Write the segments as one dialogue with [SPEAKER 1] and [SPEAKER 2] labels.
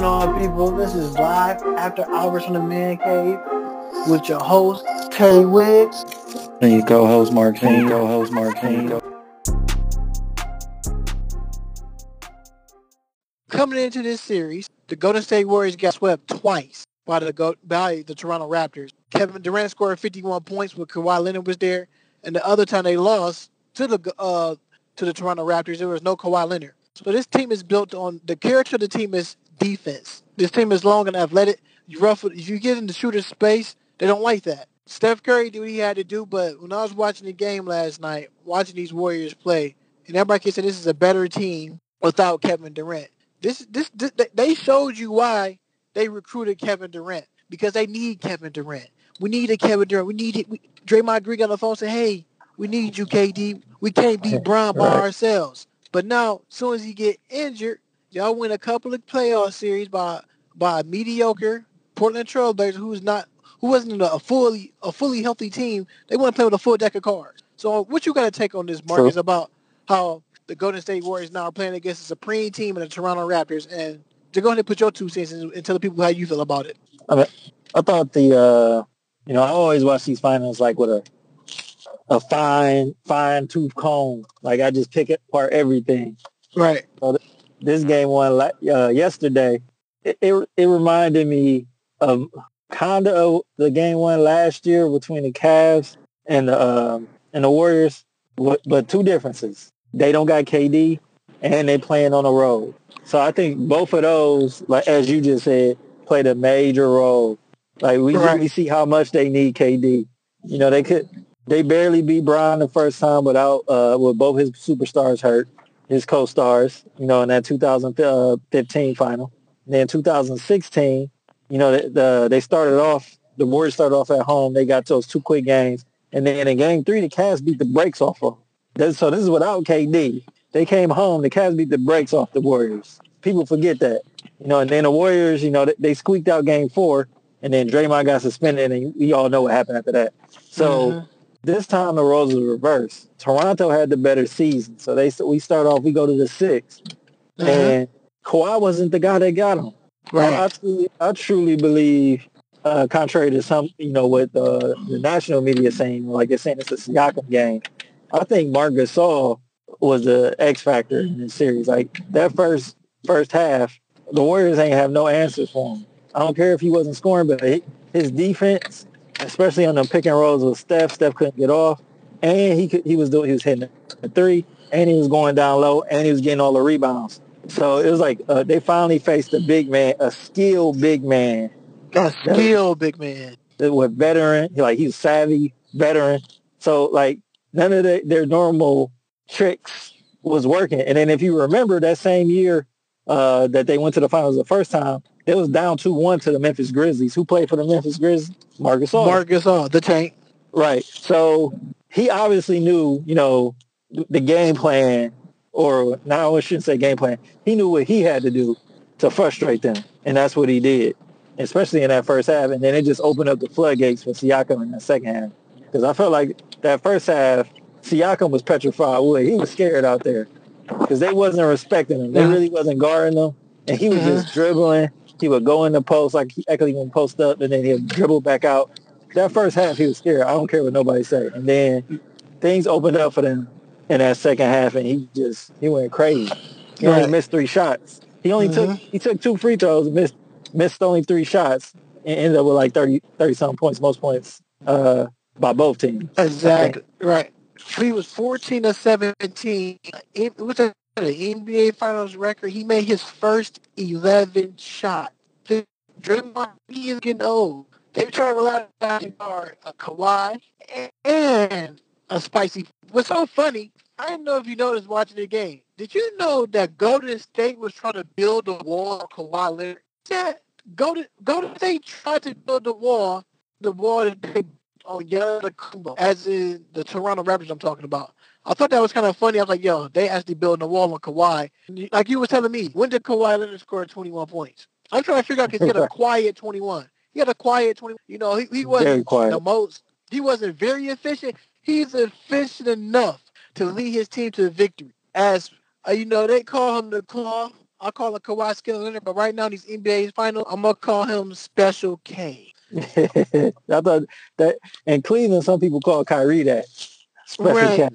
[SPEAKER 1] going on, people? This is live after hours from the man cave with your host Terry Wiggs
[SPEAKER 2] and your co-host Mark King. Co-host Mark King.
[SPEAKER 3] Coming into this series, the Golden State Warriors got swept twice by the Go- by the Toronto Raptors. Kevin Durant scored 51 points when Kawhi Leonard was there, and the other time they lost to the uh, to the Toronto Raptors, there was no Kawhi Leonard. So this team is built on the character of the team is defense. This team is long and athletic. You rough if you get in the shooter space, they don't like that. Steph Curry did what he had to do, but when I was watching the game last night, watching these Warriors play, and everybody can say this is a better team without Kevin Durant. This, this, this they showed you why they recruited Kevin Durant because they need Kevin Durant. We need a Kevin Durant. We need it. We, Draymond Green got on the phone said, "Hey, we need you, KD. We can't beat Bron by right. ourselves." But now, as soon as he get injured, y'all win a couple of playoff series by by a mediocre Portland Trailblazers who's not who wasn't a fully a fully healthy team. They want to play with a full deck of cards. So what you got to take on this, Marcus, True. about how the Golden State Warriors now are playing against a supreme team and the Toronto Raptors, and to go ahead and put your two cents in and tell the people how you feel about it.
[SPEAKER 2] I mean, I thought the uh, you know I always watch these finals like with a a fine, fine tooth comb. Like I just pick apart everything.
[SPEAKER 3] Right.
[SPEAKER 2] So th- this game one uh, yesterday, it, it, it reminded me of kind of the game one last year between the Cavs and the um, and the Warriors, but, but two differences. They don't got KD, and they playing on the road. So I think both of those, like as you just said, played a major role. Like we right. really see how much they need KD. You know, they could they barely beat Bron the first time without uh, with both his superstars hurt, his co-stars. You know, in that 2015 final. And then 2016, you know, the, the, they started off. The Warriors started off at home. They got those two quick games, and then in Game Three, the Cavs beat the brakes off of. Them. So this is without KD. They came home. The Cavs beat the brakes off the Warriors. People forget that. You know, and then the Warriors, you know, they, they squeaked out Game Four, and then Draymond got suspended, and we all know what happened after that. So. Mm-hmm this time the roles were reversed. Toronto had the better season, so they we start off. We go to the 6th mm-hmm. and Kawhi wasn't the guy that got him. Right. I, I, truly, I truly believe, uh, contrary to some, you know, what the, the national media is saying, like they're saying it's a Siakam game. I think Marc Gasol was the X factor in this series. Like that first first half, the Warriors ain't have no answers for him. I don't care if he wasn't scoring, but his defense especially on the pick and rolls with Steph. Steph couldn't get off, and he could, he was doing he was hitting a three, and he was going down low, and he was getting all the rebounds. So it was like uh, they finally faced a big man, a skilled big man,
[SPEAKER 3] a skilled big man
[SPEAKER 2] with veteran. Like he's savvy veteran. So like none of the, their normal tricks was working. And then if you remember that same year uh, that they went to the finals the first time, it was down 2-1 to the Memphis Grizzlies. Who played for the Memphis Grizzlies? Marcus Gasol.
[SPEAKER 3] Marc Gasol, the tank.
[SPEAKER 2] Right. So he obviously knew, you know, the game plan, or now I shouldn't say game plan. He knew what he had to do to frustrate them, and that's what he did, especially in that first half. And then it just opened up the floodgates for Siakam in the second half. Because I felt like that first half, Siakam was petrified. He was scared out there because they wasn't respecting him. They really wasn't guarding him, and he was just mm-hmm. dribbling he would go in the post like he actually would post up and then he'd dribble back out. That first half he was scared. I don't care what nobody say. And then things opened up for them in that second half and he just he went crazy. He right. only missed three shots. He only mm-hmm. took he took two free throws, missed missed only three shots, and ended up with like 30, 30 something points, most points uh, by both teams.
[SPEAKER 3] Exactly. Right. He was 14 to 17. It was a the NBA Finals record. He made his first 11 shot. Draymond, he is getting old. They've tried a lot of guard a Kawhi and a spicy. What's so funny, I didn't know if you noticed watching the game. Did you know that Golden State was trying to build a wall Kawhi Leonard? Yeah, Golden, Golden State tried to build the wall, the wall that they on Yellow Kumbo, as in the Toronto Raptors I'm talking about. I thought that was kind of funny. I was like, yo, they actually building a wall on Kawhi. Like you were telling me, when did Kawhi Leonard score 21 points? I'm trying to figure out because he had a quiet 21. He had a quiet 20. You know, he, he wasn't the most. He wasn't very efficient. He's efficient enough to lead his team to victory. As uh, you know, they call him the claw I call him Kawhi Skinner Leonard, but right now in these NBA finals, I'm gonna call him Special K.
[SPEAKER 2] I thought that in Cleveland, some people call Kyrie that special
[SPEAKER 3] Right.
[SPEAKER 2] cat.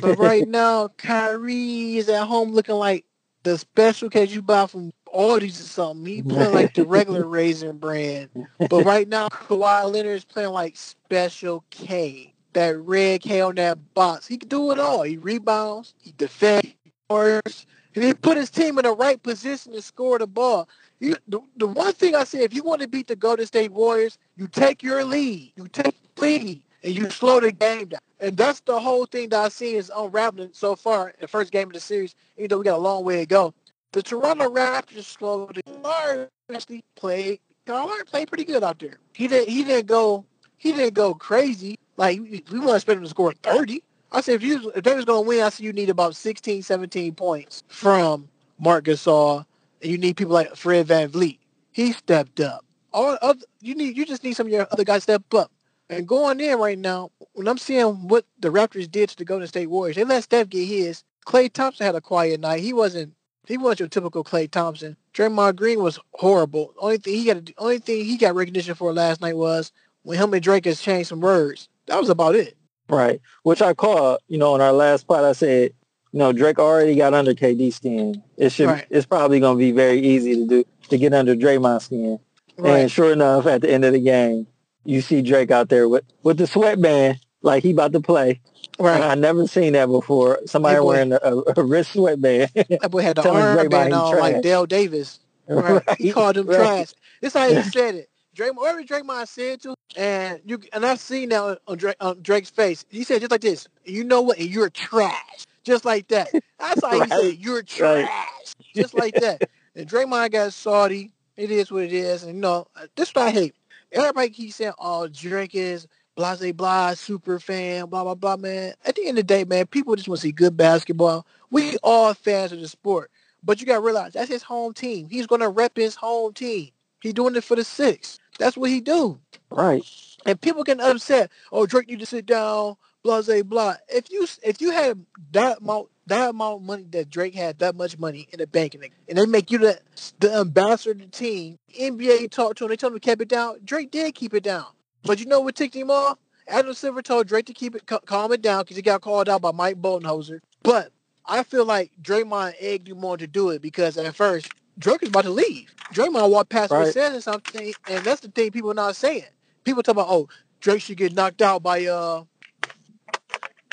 [SPEAKER 3] But right now, Kyrie is at home looking like the special case you buy from Aldi's or something. He playing like the regular raisin brand. But right now, Kawhi Leonard is playing like Special K. That red K on that box. He can do it all. He rebounds, he defends, he scores, and he put his team in the right position to score the ball. You, the, the one thing I say, if you want to beat the Golden State Warriors, you take your lead. You take the lead and you slow the game down. And that's the whole thing that I see is unraveling so far in the first game of the series, even though we got a long way to go. The Toronto Raptors slowed. Lillard actually played. Lillard played pretty good out there. He didn't. He didn't go. He didn't go crazy. Like we we want to expect him to score thirty. I said if you if they was going to win, I said you need about 16, 17 points from Marc Gasol, and you need people like Fred VanVleet. He stepped up. All other, you need you just need some of your other guys step up. And going in right now, when I'm seeing what the Raptors did to the Golden State Warriors, they let Steph get his. Klay Thompson had a quiet night. He wasn't he wasn't your typical Klay Thompson. Draymond Green was horrible. Only thing he got only thing he got recognition for last night was when him and Drake has changed some words. That was about it.
[SPEAKER 2] Right. Which I called, you know, on our last pod, I said, you know, Drake already got under KD skin. It should,
[SPEAKER 3] Right.
[SPEAKER 2] it's probably going to be very easy to do, to get under Draymond skin.
[SPEAKER 3] Right.
[SPEAKER 2] And sure enough, at the end of the game, you see Drake out there with, with the sweatband, like he about to play.
[SPEAKER 3] Right.
[SPEAKER 2] I never seen that before. Somebody
[SPEAKER 3] boy.
[SPEAKER 2] wearing a, a, wrist sweatband.
[SPEAKER 3] That boy had the armband on like
[SPEAKER 2] trash.
[SPEAKER 3] Dale Davis. Right. He called him
[SPEAKER 2] Right.
[SPEAKER 3] trash. This how he said it. Draymond, whatever Draymond said to, and you and I've seen that on, Drake, on Drake's face. He said just like this. You know what? And you're trash. Just like that. That's how he said you're trash. Just like that. And Draymond got salty. It is what it is. And you know, uh, this is what I hate. Everybody keeps saying, "Oh, Drake is blase blah, super fan, blah blah blah." Man, at the end of the day, man, people just want to see good basketball. We all fans of the sport, but you got to realize that's his home team. He's going to rep his home team. He's doing it for the six. That's what he do.
[SPEAKER 2] right.
[SPEAKER 3] And people get upset. Oh, Drake need to sit down. Blah blah blah. If you if you had that amount that amount of money that Drake had, that much money in the bank, and they, and they make you the the ambassador of the team, NBA talked to him. They told him to keep it down. Drake did keep it down. But you know what ticked him off? Adam Silver told Drake to keep it calm it down because he got called out by Mike Budenholzer. But I feel like Draymond egged him on to do it because at first Drake was about to leave. Draymond walked past
[SPEAKER 2] Right.
[SPEAKER 3] or something, and that's the thing people are not saying. People talk about, oh, Drake should get knocked out by uh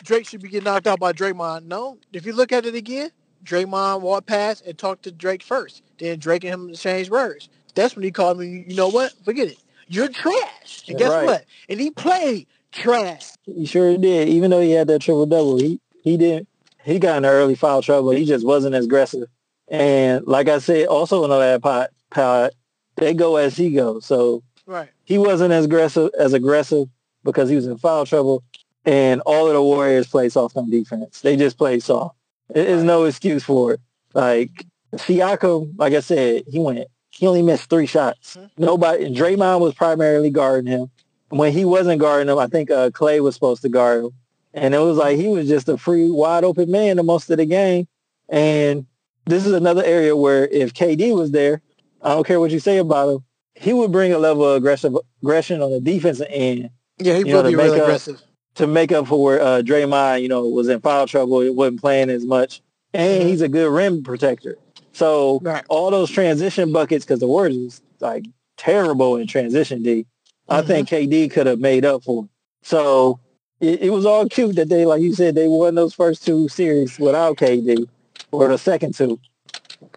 [SPEAKER 3] Drake should be getting knocked out by Draymond. No, if you look at it again, Draymond walked past and talked to Drake first. Then Drake and him exchanged words. That's when he called me. You know what? Forget it. You're trash. And guess
[SPEAKER 2] Right.
[SPEAKER 3] what? And he played trash.
[SPEAKER 2] He sure did. Even though he had that triple double, he he didn't. He got in early foul trouble. He just wasn't as aggressive. And like I said, also in the last pod, pod, they go as he goes. So
[SPEAKER 3] Right.
[SPEAKER 2] he wasn't as aggressive as aggressive because he was in foul trouble. And all of the Warriors play soft on defense. They just play soft. There is no excuse for it. Like Siakam, like I said, he went. He only missed three shots.
[SPEAKER 3] Mhm.
[SPEAKER 2] Nobody. Draymond was primarily guarding him. When he wasn't guarding him, I think uh, Klay was supposed to guard him. And it was like he was just a free, wide open man the most of the game. And this is another area where if KD was there, I don't care what you say about him, he would bring a level of aggressive aggression on the defensive end
[SPEAKER 3] Yeah, he
[SPEAKER 2] to
[SPEAKER 3] be
[SPEAKER 2] make
[SPEAKER 3] real
[SPEAKER 2] up-
[SPEAKER 3] aggressive.
[SPEAKER 2] to make up for where uh, Draymond, you know, was in foul trouble. It wasn't playing as much. And
[SPEAKER 3] Mhm.
[SPEAKER 2] he's a good rim protector. So
[SPEAKER 3] Right.
[SPEAKER 2] all those transition buckets, because the Warriors was like terrible in transition, D. I
[SPEAKER 3] Mhm.
[SPEAKER 2] think KD could have made up for. it. So it, it was all cute that they, like you said, they won those first two series without KD, or the second two.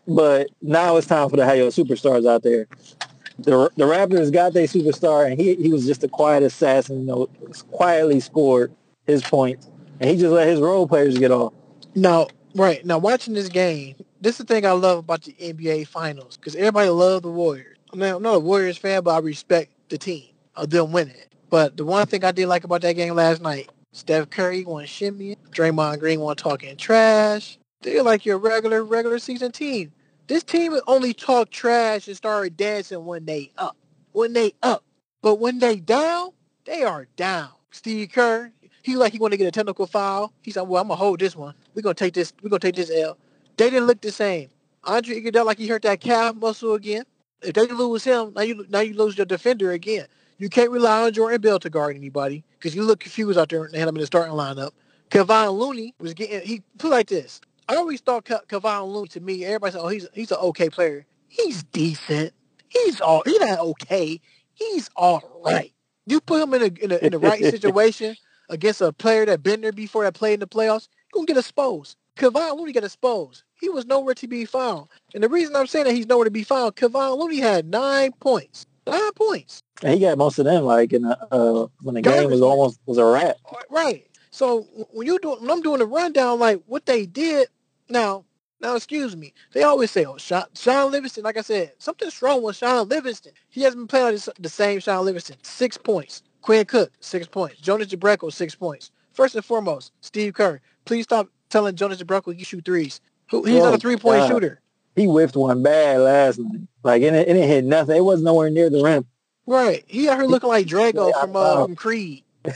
[SPEAKER 2] But now it's time for the have your superstars out there. The the Raptors got their superstar, and he he was just a quiet assassin. You know, quietly scored his points, and he just let his role players get off.
[SPEAKER 3] Now, right now, watching this game, this is the thing I love about the NBA Finals because everybody loves the Warriors. I mean, I'm not a Warriors fan, but I respect the team of them winning. But the one thing I did like about that game last night, Steph Curry won shimmy, Draymond Green won talking trash. They're like your regular regular season team. This team only talk trash and started dancing when they up. When they up. But when they down, they are down. Steve Kerr, he like he want to get a technical foul. He said, "Well, I'm gonna hold this one. We're gonna take this. We're gonna take this L." They didn't look the same. Andre Iguodala like he hurt that calf muscle again. If they lose him, now you now you lose your defender again. You can't rely on Jordan Bell to guard anybody because you look confused out there and had him in the starting lineup. Kevon Looney was getting he put like this. I always thought Ke- Kevon Looney to me, everybody said, "Oh, he's he's an okay player. He's decent. He's all he's not okay. He's all right. You put him in a in, a, in the right situation against a player that been there before that played in the playoffs, you gonna get exposed. Kevon Looney got exposed. He was nowhere to be found. And the reason I'm saying that he's nowhere to be found, Kevon Looney had nine points. Nine points.
[SPEAKER 2] And he got most of them like in the, uh, when the
[SPEAKER 3] Garbage
[SPEAKER 2] game was almost was a wrap.
[SPEAKER 3] Right. So when you do when I'm doing the rundown, like what they did now. Now, excuse me. They always say, "Oh, Shaun, Shaun Livingston." Like I said, something's wrong with Shaun Livingston. He hasn't been playing the the same Shaun Livingston. Six points. Quinn Cook, six points. Jonas Jerebko, six points. First and foremost, Steve Kerr. Please stop telling Jonas Jerebko he shoot threes. Who he's not
[SPEAKER 2] Oh,
[SPEAKER 3] a three point
[SPEAKER 2] God.
[SPEAKER 3] shooter.
[SPEAKER 2] He whiffed one bad last night. Like and it, it didn't hit nothing. It wasn't nowhere near the rim.
[SPEAKER 3] Right. He out here looking like Drago
[SPEAKER 2] Yeah,
[SPEAKER 3] from uh, from Creed.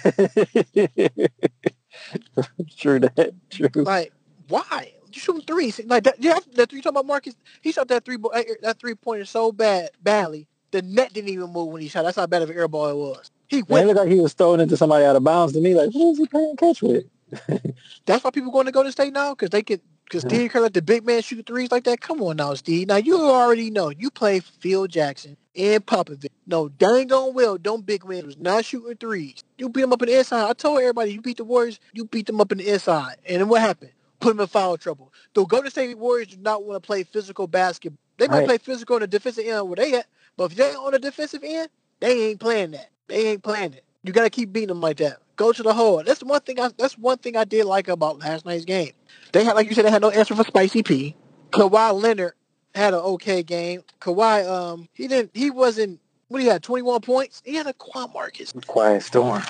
[SPEAKER 2] true that. True.
[SPEAKER 3] Like, why? You shooting threes. Like that, yeah, that you talking about Marcus, he shot that three eh, that three pointer so bad badly. The net didn't even move when he shot. That's how bad of an air ball it was. He
[SPEAKER 2] Man, it looked like he was throwing into somebody out of bounds to me. Like, who was he playing catch with?
[SPEAKER 3] That's why people going to go to state now because they could. Because
[SPEAKER 2] Yeah.
[SPEAKER 3] Steve Kerr let the big man shoot threes like that. Come on now, Steve. Now you already know you play Phil Jackson and Popovich. No, dang on well, don't big man was not shooting threes. You beat them up in the inside. I told everybody you beat the Warriors, you beat them up in the inside. And then what happened? Put them in foul trouble. The Golden State Warriors do not want to play physical basketball. They might
[SPEAKER 2] Right.
[SPEAKER 3] play physical on the defensive end where they at, but if they on the defensive end, they ain't playing that. They ain't playing it. You gotta keep beating them like that. Go to the hole. That's one thing. I, that's one thing I did like about last night's game. They had, like you said, they had no answer for Spicy P. Kawhi Leonard had an okay game. Kawhi, um, he didn't. He wasn't. What he had? Twenty one points. He had a Marcus.
[SPEAKER 2] Quiet storm.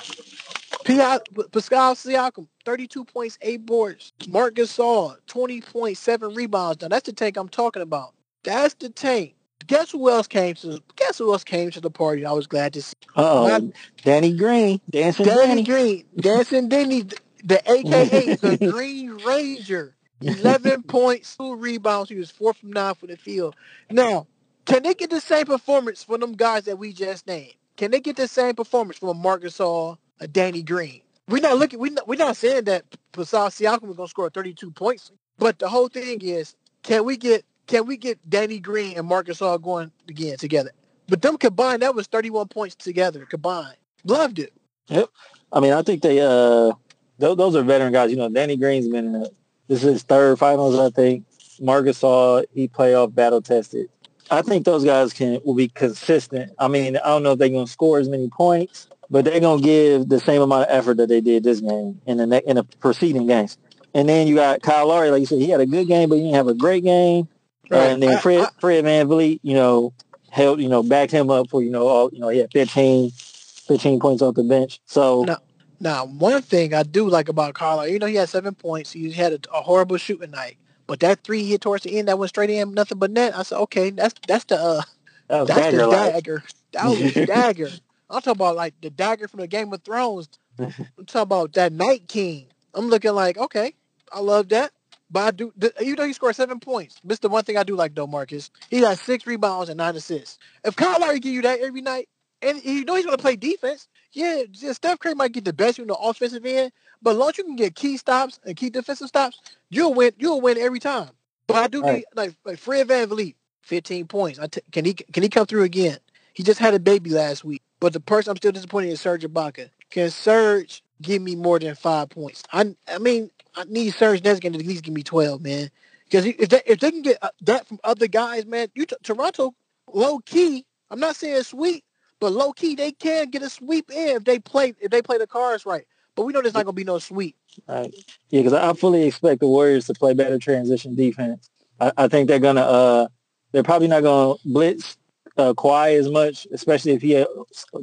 [SPEAKER 3] Pascal Siakam, 32 points, 8 boards. Marc Gasol, 20.7 rebounds. Now, that's the tank I'm talking about. That's the tank. Guess who else came to Guess who else came to the party? I was glad to see.
[SPEAKER 2] Oh, Danny Green, dancing
[SPEAKER 3] Danny
[SPEAKER 2] Danny.
[SPEAKER 3] Green, Dancing Danny, the AKA the Green Ranger. 11 points, two rebounds. He was four from nine for the field. Now, can they get the same performance from them guys that we just named? Can they get the same performance from a Marc Gasol, a Danny Green? We're not looking. We're not, we're not saying that Pascal Siakam is going to score 32 points, but the whole thing is, can we get can we get Danny Green and Marcus all going again together? But them combined, that was 31 points together combined. Loved it. Yep.
[SPEAKER 2] I mean, I think they uh, th- those are veteran guys. You know, Danny Green's been in a, this is his third finals, I think. Marcus saw he playoff battle tested. I think those guys can will be consistent. I mean, I don't know if they're gonna score as many points, but they're gonna give the same amount of effort that they did this game in the ne- in the preceding games. And then you got Kyle Lowry, like you said, he had a good game, but he didn't have a great game. And then Fred
[SPEAKER 3] I-
[SPEAKER 2] Fred VanVleet, you know, held, you know, backed him up for, you know, all, you know, he had 15, 15 points off the bench. So
[SPEAKER 3] No. Now, one thing I do like about Carlo, you know, he had seven points. He had a, a horrible shooting night, but that three he hit towards the end that went straight in, nothing but net. I said, okay, that's that's the uh,
[SPEAKER 2] that
[SPEAKER 3] that's
[SPEAKER 2] dagger
[SPEAKER 3] the dagger. That was the dagger. I'm talking about like the dagger from the Game of Thrones. I'm talking about that Night King. I'm looking like, okay, I love that. But I do, you know, he scored seven points. This the one thing I do like though, Marcus. He got six rebounds and nine assists. If Kyle Lowry give you that every night, and you know he's going to play defense, yeah, Steph Curry might get the best you the offensive end, but as long as you can get key stops and key defensive stops, you'll win. You'll win every time. But I do
[SPEAKER 2] Right.
[SPEAKER 3] need like like Fred VanVleet, 15 points. I t- can he can he come through again? He just had a baby last week. But the person I'm still disappointed is Serge Ibaka. Can Serge give me more than five points? I I mean I need Serge Neskin to at least give me 12, man. Because if they if they can get uh, that from other guys, man, you t- Toronto low key. I'm not saying sweet, but low key they can get a sweep in if they play if they play the cards right. But we know there's not gonna be no sweep.
[SPEAKER 2] Right. Yeah, because I fully expect the Warriors to play better transition defense. I, I think they're gonna. Uh, they're probably not gonna blitz uh, Kawhi as much, especially if he uh,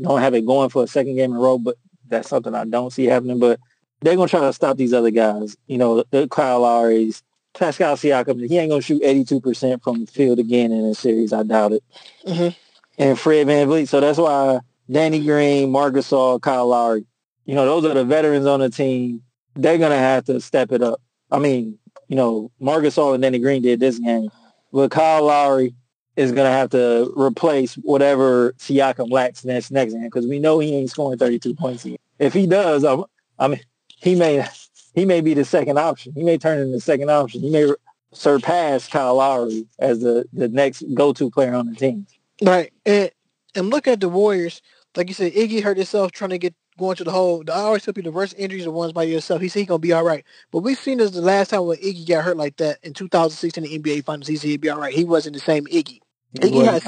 [SPEAKER 2] don't have it going for a second game in a row. But that's something I don't see happening. But they're gonna try to stop these other guys. You know, the Kyle Lowry's, Pascal Siakam. He ain't gonna shoot eighty two percent from the field again in this series. I doubt it.
[SPEAKER 3] Mhm.
[SPEAKER 2] And Fred VanVleet. So that's why Danny Green, Marcus Gasol, Kyle Lowry. You know, those are the veterans on the team they're gonna have to step it up. I mean, you know, Marcus Gasol and Danny Green did this game. but Kyle Lowry is going to have to replace whatever Siakam lacks next next game because we know he ain't scoring 32 points. Yet. If he does, I'm, I mean, he may he may be the second option. He may turn into the second option. He may surpass Kyle Lowry as the, the next go-to player on the team.
[SPEAKER 3] Right. And and look at the Warriors. Like you said, Iggy hurt himself trying to get going to the hole. I always tell people the worst injuries are ones by yourself. He said he's gonna be all right. But we've seen this the last time when Iggy got hurt like that in 2016 in the NBA Finals. He said he'd be all right. He wasn't the same Iggy. Iggy has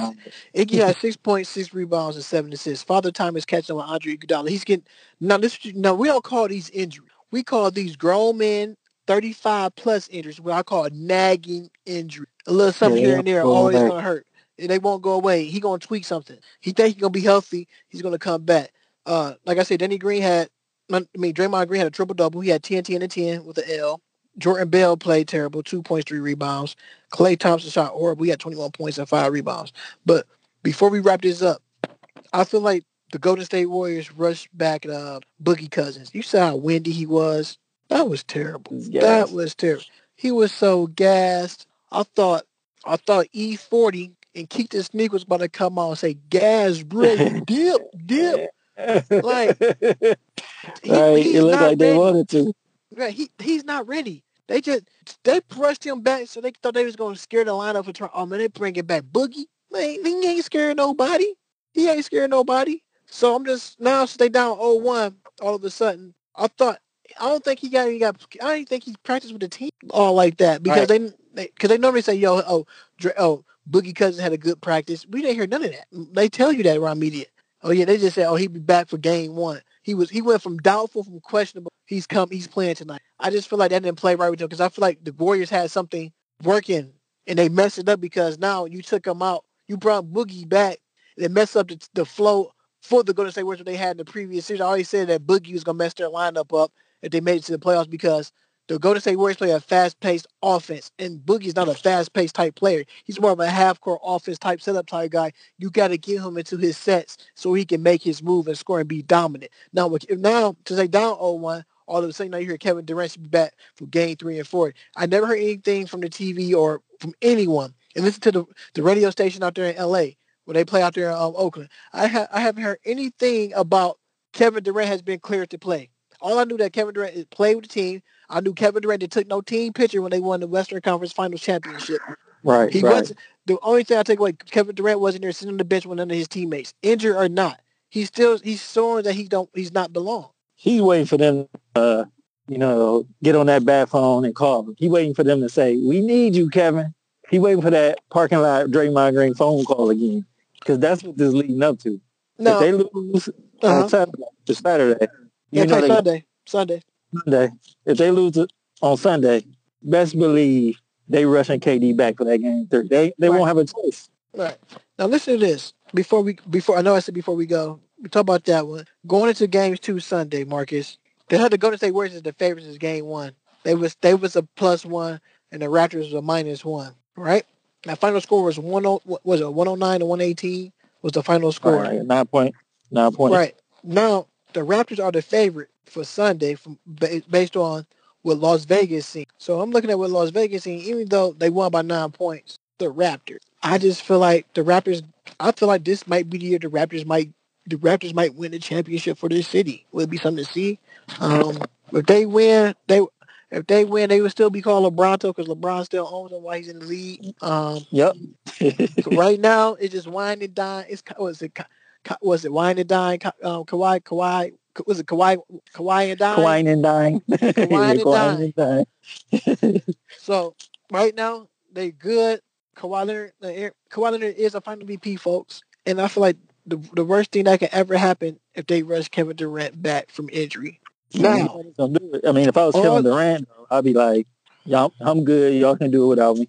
[SPEAKER 3] Iggy has six point six rebounds and seven assists. Father Time is catching on Andre Iguodala. He's getting now. This now we don't call these injuries. We call these grown men 35 plus injuries. What I call nagging injury. A little something yeah, here and there always gonna hurt. And they won't go away. He gonna tweak something. He think he gonna be healthy. He's gonna come back. Uh, like I said, Danny Green had. I mean, Draymond Green had a triple double. He had TNT and a 10 with the L. Jordan Bell played terrible, two points, three rebounds. Klay Thompson shot horrible. He had 21 points and five rebounds. But before we wrap this up, I feel like the Golden State Warriors rushed back uh, Boogie Cousins. You saw how windy he was. That was terrible. Yes. That was terrible. He was so gassed. I thought I thought E40 and Keith Sneak was about to come out and say, gas, bro, dip, dip. like
[SPEAKER 2] he, right. it looked like ready. they wanted to.
[SPEAKER 3] Right, he he's not ready. They just they pushed him back, so they thought they was gonna scare the lineup and turn. Oh man, they bring it back. Boogie, man, he ain't scaring nobody. He ain't scaring nobody. So I'm just now since they down 0-1, all of a sudden, I thought I don't think he got he got I don't think he practiced with the team all like that because right. they because they, they, normally say yo oh oh Boogie Cousins had a good practice. We didn't hear none of that. They tell you that around media. Oh yeah, they just said oh he'd be back for game one. He was he went from doubtful from questionable. He's come he's playing tonight. I just feel like that didn't play right with him because I feel like the Warriors had something working and they messed it up because now you took him out. You brought Boogie back. They messed up the, the flow for the Golden State Warriors they had in the previous season. I always said that Boogie was gonna mess their lineup up if they made it to the playoffs because the Golden State Warriors play a fast-paced offense, and Boogie's not a fast-paced type player. He's more of a half-court offense type setup type guy. You got to get him into his sets so he can make his move and score and be dominant. Now, now to say down 0-1, all of a sudden now you hear Kevin Durant should be back for game three and four. I never heard anything from the TV or from anyone. And listen to the, the radio station out there in L.A. where they play out there in um, Oakland. I, ha- I haven't heard anything about Kevin Durant has been cleared to play. All I knew that Kevin Durant is played with the team. I knew Kevin Durant took no team picture when they won the Western Conference Finals championship.
[SPEAKER 2] Right.
[SPEAKER 3] He
[SPEAKER 2] right.
[SPEAKER 3] was the only thing I take away. Kevin Durant wasn't there sitting on the bench with none of his teammates, injured or not. He's still he's showing that he don't he's not belong.
[SPEAKER 2] He's waiting for them, uh, you know, get on that bad phone and call him. He's waiting for them to say, "We need you, Kevin." He waiting for that parking lot Draymond Green phone call again because that's what this is leading up to. No. If they lose uh-huh. on Saturday, Saturday,
[SPEAKER 3] you yeah, know they, Sunday. Sunday.
[SPEAKER 2] Sunday. If they lose it on Sunday, best believe they rushing KD back for that game three. They they right. won't have a choice.
[SPEAKER 3] Right. Now listen to this. Before we before I know I said before we go, we talk about that one. Going into games two Sunday, Marcus. They had to go to say Warriors as the favorites is game one. They was they was a plus one and the Raptors was a minus one. Right? That final score was one oh, was it one oh nine to one eighteen was the final score.
[SPEAKER 2] Right, nine point nine point.
[SPEAKER 3] Right. Now the Raptors are the favorite for Sunday from based on what Las Vegas seen. So I'm looking at what Las Vegas seen, even though they won by nine points, the Raptors. I just feel like the Raptors. I feel like this might be the year the Raptors might the Raptors might win the championship for this city. Will it be something to see? Um, if they win, they if they win, they would still be called LeBronto because LeBron still owns them while he's in the league. Um,
[SPEAKER 2] yep.
[SPEAKER 3] right now, it's just wine and dine. It's was it was it wine and dine? Um, Kawhi Kawhi was it Kawhi Kawhi and Dine?
[SPEAKER 2] Kawhi and Dine.
[SPEAKER 3] Kawhi and Dine. so right now they good. Kawhi Leonard, Kawhi Leonard is a final VP, folks, and I feel like the the worst thing that can ever happen if they rush Kevin Durant back from injury.
[SPEAKER 2] Now, I mean, if I was Kevin Durant, I'd be like, "Y'all, I'm good. Y'all can do it without me."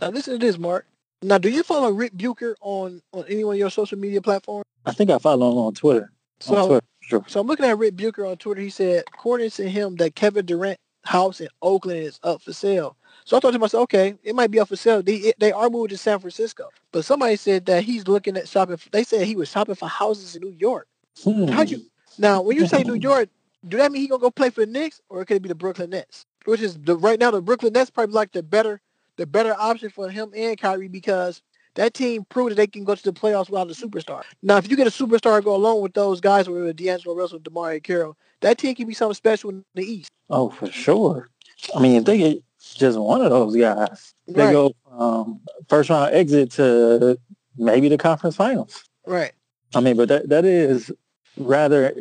[SPEAKER 3] Now listen to this, Mark. Now, do you follow Rick Bucher on on any of your social media platforms?
[SPEAKER 2] I think I follow him on Twitter.
[SPEAKER 3] So,
[SPEAKER 2] on Twitter.
[SPEAKER 3] Sure. So I'm looking at Rick Bucher on Twitter. He said, according to him, that Kevin Durant house in Oakland is up for sale. So I thought to myself, okay, it might be up for sale. They they are moving to San Francisco, but somebody said that he's looking at shopping. They said he was shopping for houses in New York. Hmm. How you now? When you say New York, do that mean he gonna go play for the Knicks, or could it be the Brooklyn Nets? Which is the right now the Brooklyn Nets probably like the better the better option for him and Kyrie because that team proved that they can go to the playoffs without a superstar. Now, if you get a superstar go along with those guys, with D'Angelo Russell, DeMarre Carroll, that team can be something special in the East.
[SPEAKER 2] Oh, for sure. I mean, if they get just one of those guys, they
[SPEAKER 3] Right.
[SPEAKER 2] go um, first round exit to maybe the conference finals.
[SPEAKER 3] Right.
[SPEAKER 2] I mean, but that that is rather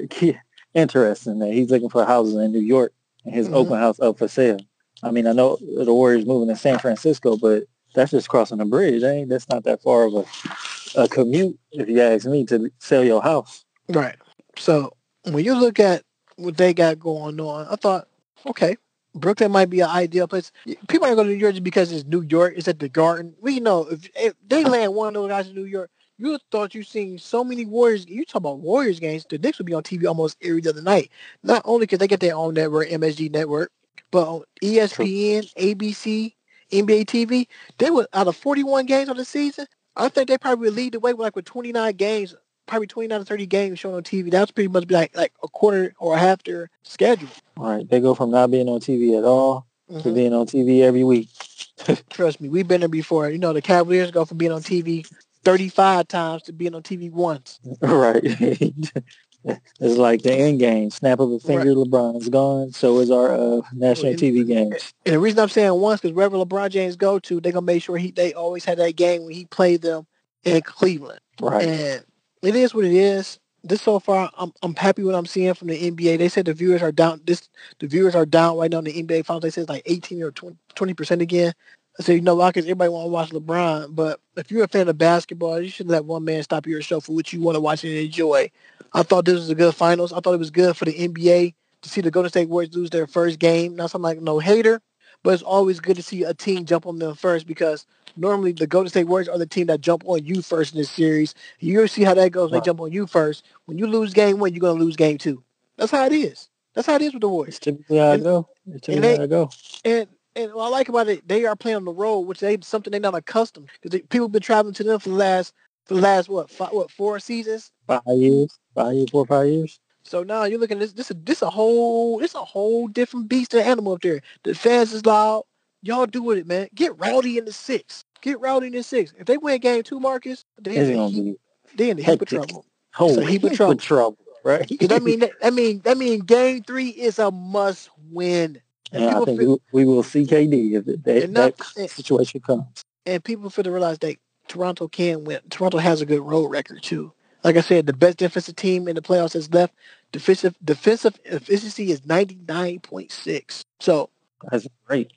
[SPEAKER 2] interesting that he's looking for houses in New York and his
[SPEAKER 3] Mhm.
[SPEAKER 2] open house up for sale. I mean, I know the Warriors moving to San Francisco, but that's just crossing a bridge. Ain't that's not that far of a, a commute, if you ask me, to sell your house.
[SPEAKER 3] Right. So when you look at what they got going on, I thought, okay, Brooklyn might be an ideal place. People ain't going to New York just because it's New York. It's at the Garden. We know if, if they land one of those guys in New York, you thought you seen so many Warriors. You talk about Warriors games. The Knicks would be on TV almost every other night. Not only because they get their own network, MSG network, but on ESPN, ABC, NBA TV, they were out of 41 games on the season. I think they probably would lead the way with like with 29 games probably 29 to 30 games shown on TV. That's pretty much like like a quarter or a half their schedule.
[SPEAKER 2] All right, they go from not being on TV at all to
[SPEAKER 3] Mhm.
[SPEAKER 2] being on TV every week.
[SPEAKER 3] Trust me, we've been there before. You know, the Cavaliers go from being on TV 35 times to being on TV once.
[SPEAKER 2] right. it's like the end game. Snap of a finger, LeBron's gone. So is our uh, national
[SPEAKER 3] Well,
[SPEAKER 2] TV games.
[SPEAKER 3] And the reason I'm saying once because wherever LeBron James go to, they're gonna make sure he they always had that game when he played them in Cleveland.
[SPEAKER 2] Right.
[SPEAKER 3] And it is what it is. This so far, I'm I'm happy what I'm seeing from the NBA. They said the viewers are down. This the viewers are down right now in the NBA finals. They said it's like 18 or 20 percent again. I said, you know, why? Because everybody want to watch LeBron. But if you're a fan of basketball, you shouldn't let one man stop your show for what you want to watch and enjoy. I thought this was a good finals. I thought it was good for the NBA to see the Golden State Warriors lose their first game. Not something like no hater, but it's always good to see a team jump on them first because normally the Golden State Warriors are the team that jump on you first in this series. You see how that goes. They jump on you first. When you lose game one, you're gonna lose game two. That's how it is. That's how it is with the Warriors.
[SPEAKER 2] It's typically how I go. It's
[SPEAKER 3] and they-
[SPEAKER 2] how I go.
[SPEAKER 3] And and what I like about it, they are playing on the road, which they something they're not accustomed because people have been traveling to them for the last for the last what five, what four seasons.
[SPEAKER 2] Five years, five years, four, five years.
[SPEAKER 3] So now you're looking at this this a this a whole it's a whole different beast of animal up there. The fans is loud. Y'all do with it, man. Get rowdy in the six. Get rowdy in the six. If they win game two, Marcus, they in the,
[SPEAKER 2] be
[SPEAKER 3] they in the heap of trouble.
[SPEAKER 2] oh,
[SPEAKER 3] a heap of trouble.
[SPEAKER 2] trouble, right?
[SPEAKER 3] Because that mean that, that mean that mean game three is a must win. And
[SPEAKER 2] and I think
[SPEAKER 3] feel,
[SPEAKER 2] we, we will see KD if it- that,
[SPEAKER 3] not-
[SPEAKER 2] that situation comes.
[SPEAKER 3] and people feel to realize that Toronto can win. Toronto has a good road record too. Like I said, the best defensive team in the playoffs has left. Defensive defensive efficiency is ninety nine point six. So
[SPEAKER 2] That's great.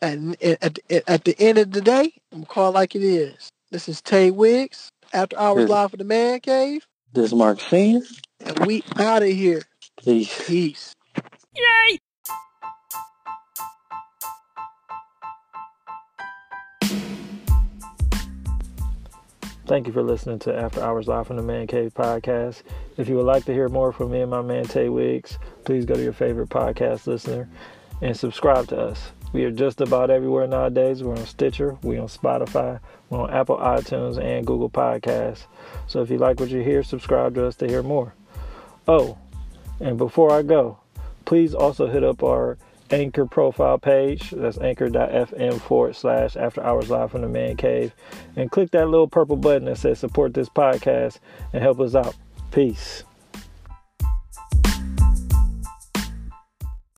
[SPEAKER 3] and at the, at the end of the day, I'm called like it is. This is Tay Wiggs after hours
[SPEAKER 2] Yes.
[SPEAKER 3] live for the Man Cave,
[SPEAKER 2] This is Mark Senior.
[SPEAKER 3] and we out of here.
[SPEAKER 2] Peace.
[SPEAKER 3] Peace.
[SPEAKER 2] Thank you for listening to After Hours Live from the Man Cave podcast. If you would like to hear more from me and my man Tay Wiggs, please go to your favorite podcast listener and subscribe to us. We are just about everywhere nowadays. We're on Stitcher, we're on Spotify, we're on Apple iTunes and Google Podcasts. So if you like what you hear, subscribe to us to hear more. Oh, and before I go, please also hit up our Anchor profile page. That's anchor.fm forward slash after hours live from the man cave. And click that little purple button that says support this podcast and help us out. Peace.